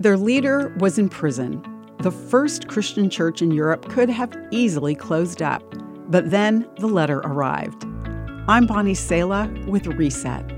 Their leader was in prison. The first Christian church in Europe could have easily closed up, but then the letter arrived. I'm Bonnie Sala with Reset.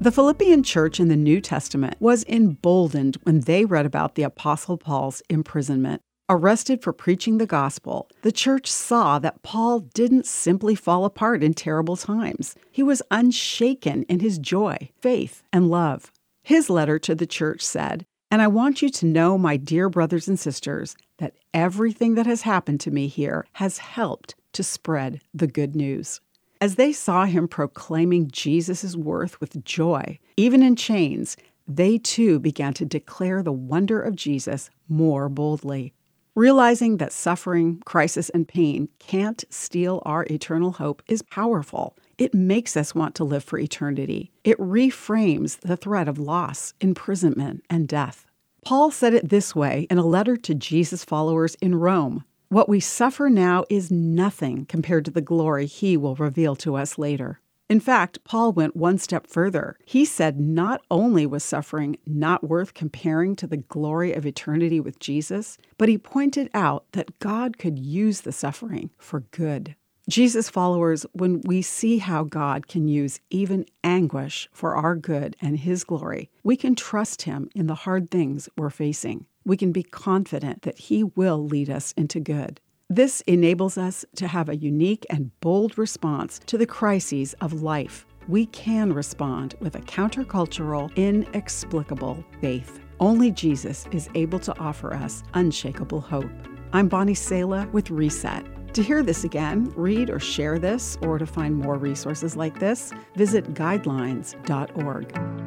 The Philippian church in the New Testament was emboldened when they read about the Apostle Paul's imprisonment. Arrested for preaching the gospel, the church saw that Paul didn't simply fall apart in terrible times. He was unshaken in his joy, faith, and love. His letter to the church said, And I want you to know, my dear brothers and sisters, that everything that has happened to me here has helped to spread the good news. As they saw him proclaiming Jesus' worth with joy, even in chains, they too began to declare the wonder of Jesus more boldly. Realizing that suffering, crisis, and pain can't steal our eternal hope is powerful. It makes us want to live for eternity. It reframes the threat of loss, imprisonment, and death. Paul said it this way in a letter to Jesus followers in Rome What we suffer now is nothing compared to the glory he will reveal to us later. In fact, Paul went one step further. He said not only was suffering not worth comparing to the glory of eternity with Jesus, but he pointed out that God could use the suffering for good. Jesus followers, when we see how God can use even anguish for our good and His glory, we can trust Him in the hard things we're facing. We can be confident that He will lead us into good. This enables us to have a unique and bold response to the crises of life. We can respond with a countercultural, inexplicable faith. Only Jesus is able to offer us unshakable hope. I'm Bonnie Sala with Reset. To hear this again, read or share this, or to find more resources like this, visit guidelines.org.